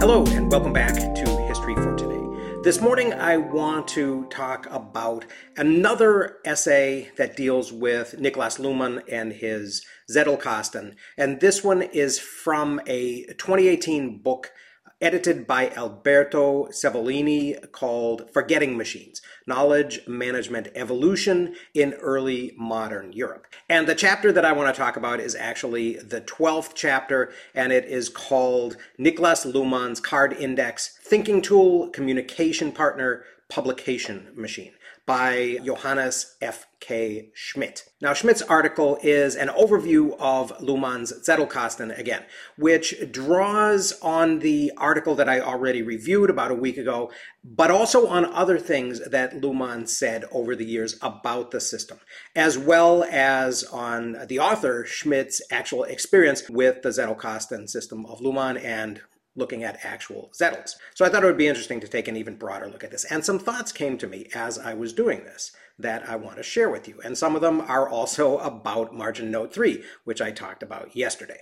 Hello, and welcome back to History for Today. This morning, I want to talk about another essay that deals with Niklas Luhmann and his Zettelkasten. And this one is from a 2018 book edited by Alberto Cevolini called Forgetting Machines Knowledge Management Evolution in Early Modern Europe. And the chapter that I want to talk about is actually the 12th chapter, and it is called Niklas Luhmann's Card Index Thinking Tool, Communication Partner, Publication Machine by Johannes F. K. Schmidt. Now, Schmidt's article is an overview of Luhmann's Zettelkasten again, which draws on the article that I already reviewed about a week ago, but also on other things that Luhmann said over the years about the system, as well as on the author Schmidt's actual experience with the Zettelkasten system of Luhmann and looking at actual Zettels. So I thought it would be interesting to take an even broader look at this. And some thoughts came to me as I was doing this that I want to share with you. And some of them are also about margin note 3, which I talked about yesterday.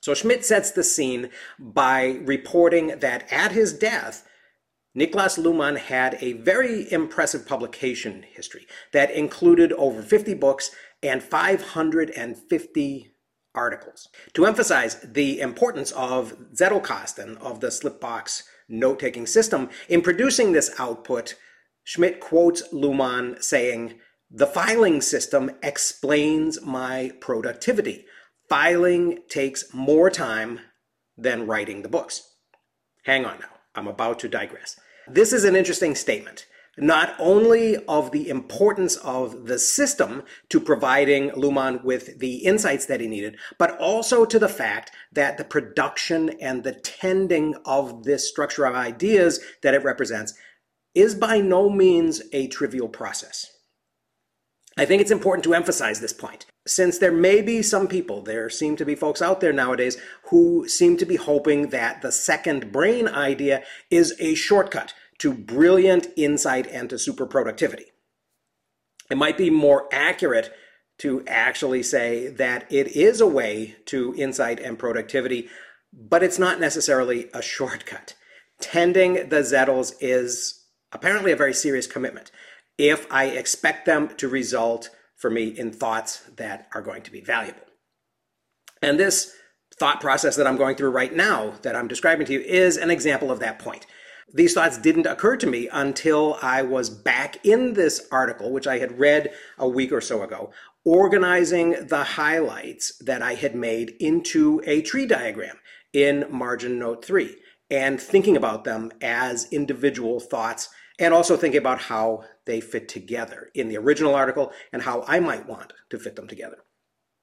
So Schmidt sets the scene by reporting that at his death, Niklas Luhmann had a very impressive publication history that included over 50 books and 550 articles. To emphasize the importance of Zettelkasten, of the Slipbox note-taking system, in producing this output, Schmidt quotes Luhmann saying, the filing system explains my productivity. Filing takes more time than writing the books. Hang on now, I'm about to digress. This is an interesting statement not only of the importance of the system to providing Luhmann with the insights that he needed, but also to the fact that the production and the tending of this structure of ideas that it represents is by no means a trivial process. I think it's important to emphasize this point. Since there may be some people, there seem to be folks out there nowadays who seem to be hoping that the second brain idea is a shortcut to brilliant insight and to super productivity. It might be more accurate to actually say that it is a way to insight and productivity, but it's not necessarily a shortcut. Tending the Zettels is apparently a very serious commitment if I expect them to result for me in thoughts that are going to be valuable. And this thought process that I'm going through right now that I'm describing to you is an example of that point. These thoughts didn't occur to me until I was back in this article, which I had read a week or so ago, organizing the highlights that I had made into a tree diagram in margin note three and thinking about them as individual thoughts and also thinking about how they fit together in the original article and how I might want to fit them together.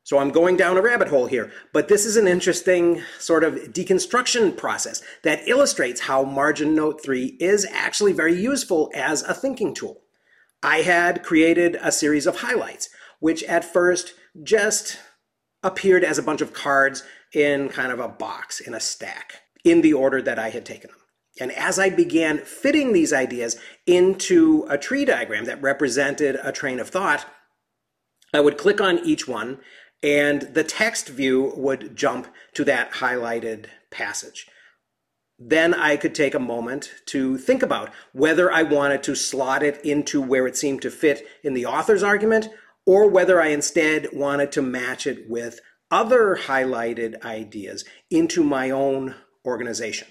So I'm going down a rabbit hole here, but this is an interesting sort of deconstruction process that illustrates how margin note 3 is actually very useful as a thinking tool. I had created a series of highlights, which at first just appeared as a bunch of cards in kind of a box, in a stack, in the order that I had taken them. And as I began fitting these ideas into a tree diagram that represented a train of thought, I would click on each one and the text view would jump to that highlighted passage. Then I could take a moment to think about whether I wanted to slot it into where it seemed to fit in the author's argument, or whether I instead wanted to match it with other highlighted ideas into my own organization.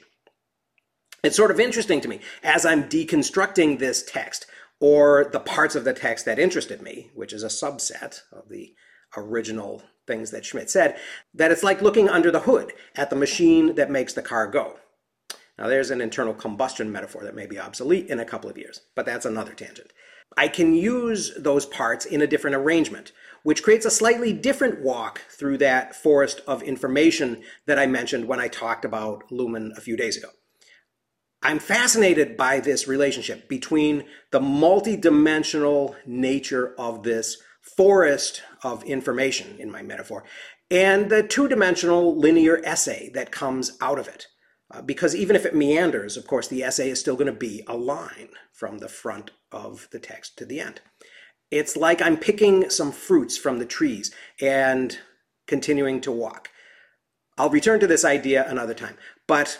It's sort of interesting to me as I'm deconstructing this text or the parts of the text that interested me, which is a subset of the original things that Schmidt said, that it's like looking under the hood at the machine that makes the car go. Now, there's an internal combustion metaphor that may be obsolete in a couple of years, but that's another tangent. I can use those parts in a different arrangement, which creates a slightly different walk through that forest of information that I mentioned when I talked about Luhmann a few days ago. I'm fascinated by this relationship between the multidimensional nature of this forest of information in my metaphor and the two-dimensional linear essay that comes out of it. Uh, because even if it meanders, of course, the essay is still going to be a line from the front of the text to the end. It's like I'm picking some fruits from the trees and continuing to walk. I'll return to this idea another time, but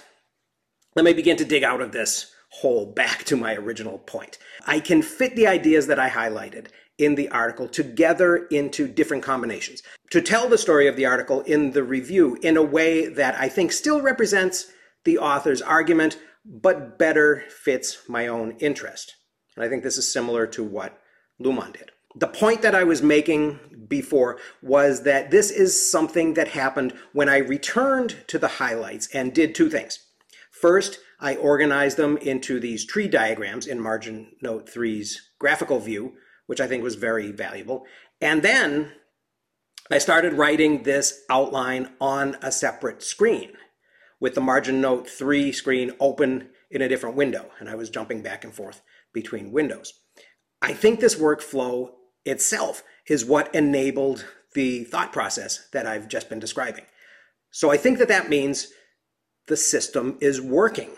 Let me begin to dig out of this hole back to my original point. I can fit the ideas that I highlighted in the article together into different combinations to tell the story of the article in the review in a way that I think still represents the author's argument, but better fits my own interest. And I think this is similar to what Luhmann did. The point that I was making before was that this is something that happened when I returned to the highlights and did two things. First, I organized them into these tree diagrams in Margin Note 3's graphical view, which I think was very valuable. And then I started writing this outline on a separate screen with the Margin Note 3 screen open in a different window. And I was jumping back and forth between windows. I think this workflow itself is what enabled the thought process that I've just been describing. So I think that that means the system is working.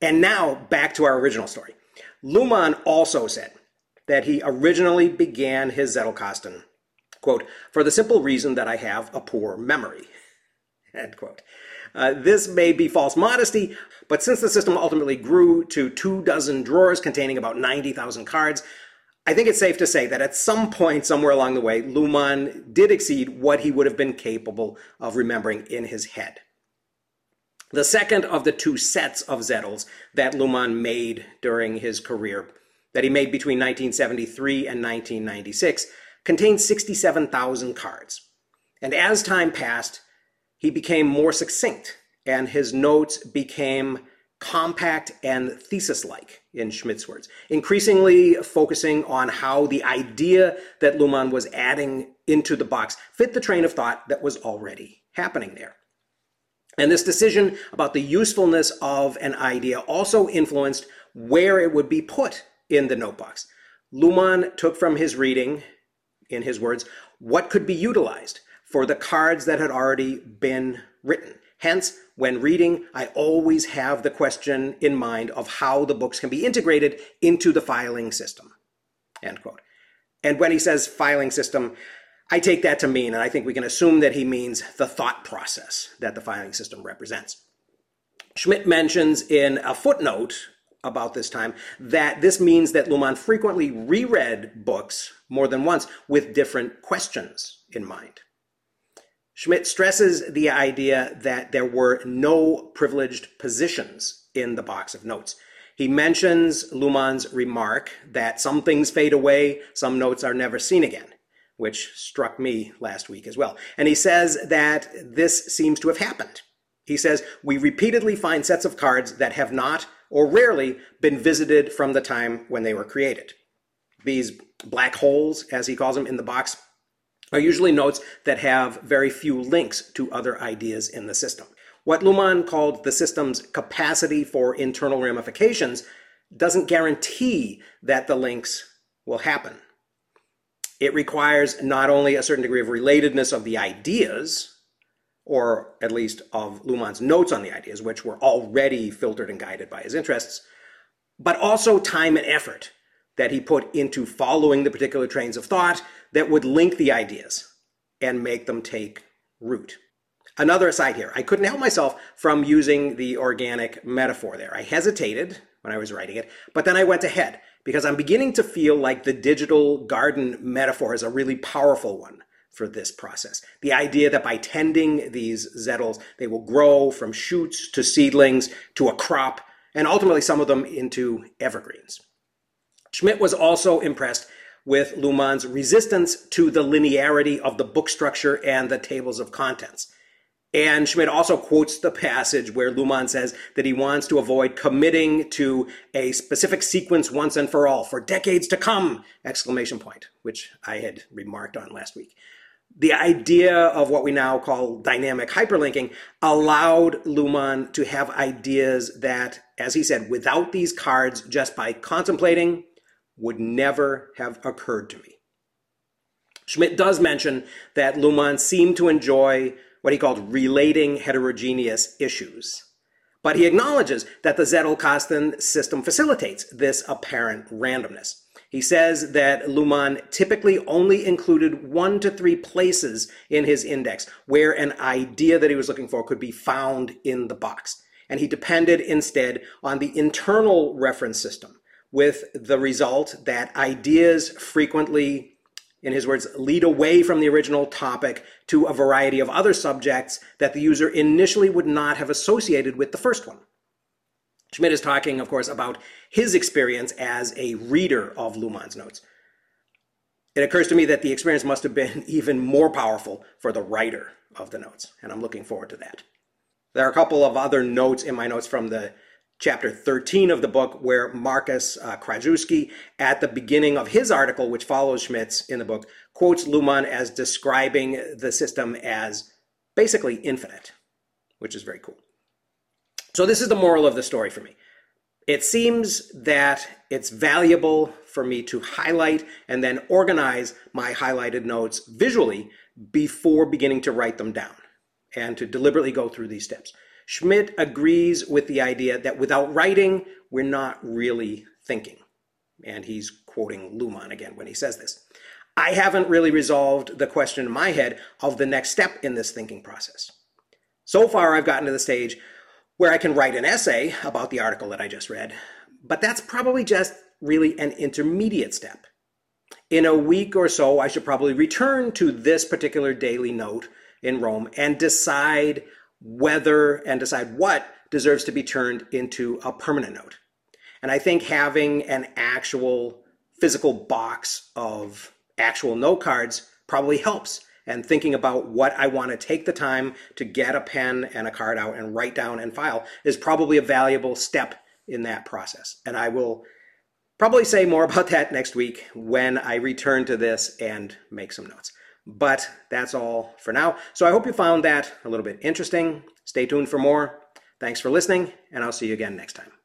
And now back to our original story. Luhmann also said that he originally began his Zettelkasten, quote, for the simple reason that I have a poor memory, end quote. Uh, this may be false modesty, but since the system ultimately grew to two dozen drawers containing about 90,000 cards, I think it's safe to say that at some point, somewhere along the way, Luhmann did exceed what he would have been capable of remembering in his head. The second of the two sets of Zettels that Luhmann made during his career, that he made between 1973 and 1996, contained 67,000 cards. And as time passed, he became more succinct, and his notes became compact and thesis like, in Schmidt's words, increasingly focusing on how the idea that Luhmann was adding into the box fit the train of thought that was already happening there. And this decision about the usefulness of an idea also influenced where it would be put in the notebox. Luhmann took from his reading, in his words, what could be utilized for the cards that had already been written. Hence, when reading, I always have the question in mind of how the books can be integrated into the filing system. End quote. And when he says filing system, I take that to mean, and I think we can assume that he means the thought process that the filing system represents. Schmidt mentions in a footnote about this time that this means that Luhmann frequently reread books more than once with different questions in mind. Schmidt stresses the idea that there were no privileged positions in the box of notes. He mentions Luhmann's remark that some things fade away, some notes are never seen again, which struck me last week as well. And he says that this seems to have happened. He says, We repeatedly find sets of cards that have not, or rarely, been visited from the time when they were created. These black holes, as he calls them in the box, are usually notes that have very few links to other ideas in the system. What Luhmann called the system's capacity for internal ramifications doesn't guarantee that the links will happen. It requires not only a certain degree of relatedness of the ideas, or at least of Luhmann's notes on the ideas, which were already filtered and guided by his interests, but also time and effort that he put into following the particular trains of thought that would link the ideas and make them take root. Another aside here, I couldn't help myself from using the organic metaphor there. I hesitated when I was writing it, but then I went ahead because I'm beginning to feel like the digital garden metaphor is a really powerful one for this process. The idea that by tending these zettels, they will grow from shoots to seedlings to a crop, and ultimately some of them into evergreens. Schmidt was also impressed with Luhmann's resistance to the linearity of the book structure and the tables of contents. And Schmidt also quotes the passage where Luhmann says that he wants to avoid committing to a specific sequence once and for all for decades to come, exclamation point, which I had remarked on last week. The idea of what we now call dynamic hyperlinking allowed Luhmann to have ideas that, as he said, without these cards, just by contemplating, would never have occurred to me. Schmidt does mention that Luhmann seemed to enjoy what he called relating heterogeneous issues. But he acknowledges that the Zettelkasten system facilitates this apparent randomness. He says that Luhmann typically only included one to three places in his index where an idea that he was looking for could be found in the box. and he depended instead on the internal reference system, with the result that ideas frequently, in his words, lead away from the original topic to a variety of other subjects that the user initially would not have associated with the first one. Schmidt is talking, of course, about his experience as a reader of Luhmann's notes. It occurs to me that the experience must have been even more powerful for the writer of the notes, and I'm looking forward to that. There are a couple of other notes in my notes from the chapter 13 of the book where Markus uh, Krajewski, at the beginning of his article, which follows Schmidt's in the book, quotes Luhmann as describing the system as basically infinite, which is very cool. So this is the moral of the story for me. It seems that it's valuable for me to highlight and then organize my highlighted notes visually before beginning to write them down and to deliberately go through these steps. Schmidt agrees with the idea that without writing, we're not really thinking. And he's quoting Luhmann again when he says this. I haven't really resolved the question in my head of the next step in this thinking process. So far, I've gotten to the stage where I can write an essay about the article that I just read, but that's probably just really an intermediate step. In a week or so, I should probably return to this particular daily note in Roam and decide whether and decide what deserves to be turned into a permanent note. And I think having an actual physical box of actual note cards probably helps. And thinking about what I want to take the time to get a pen and a card out and write down and file is probably a valuable step in that process. And I will probably say more about that next week when I return to this and make some notes. But that's all for now. So I hope you found that a little bit interesting. Stay tuned for more. Thanks for listening, and I'll see you again next time.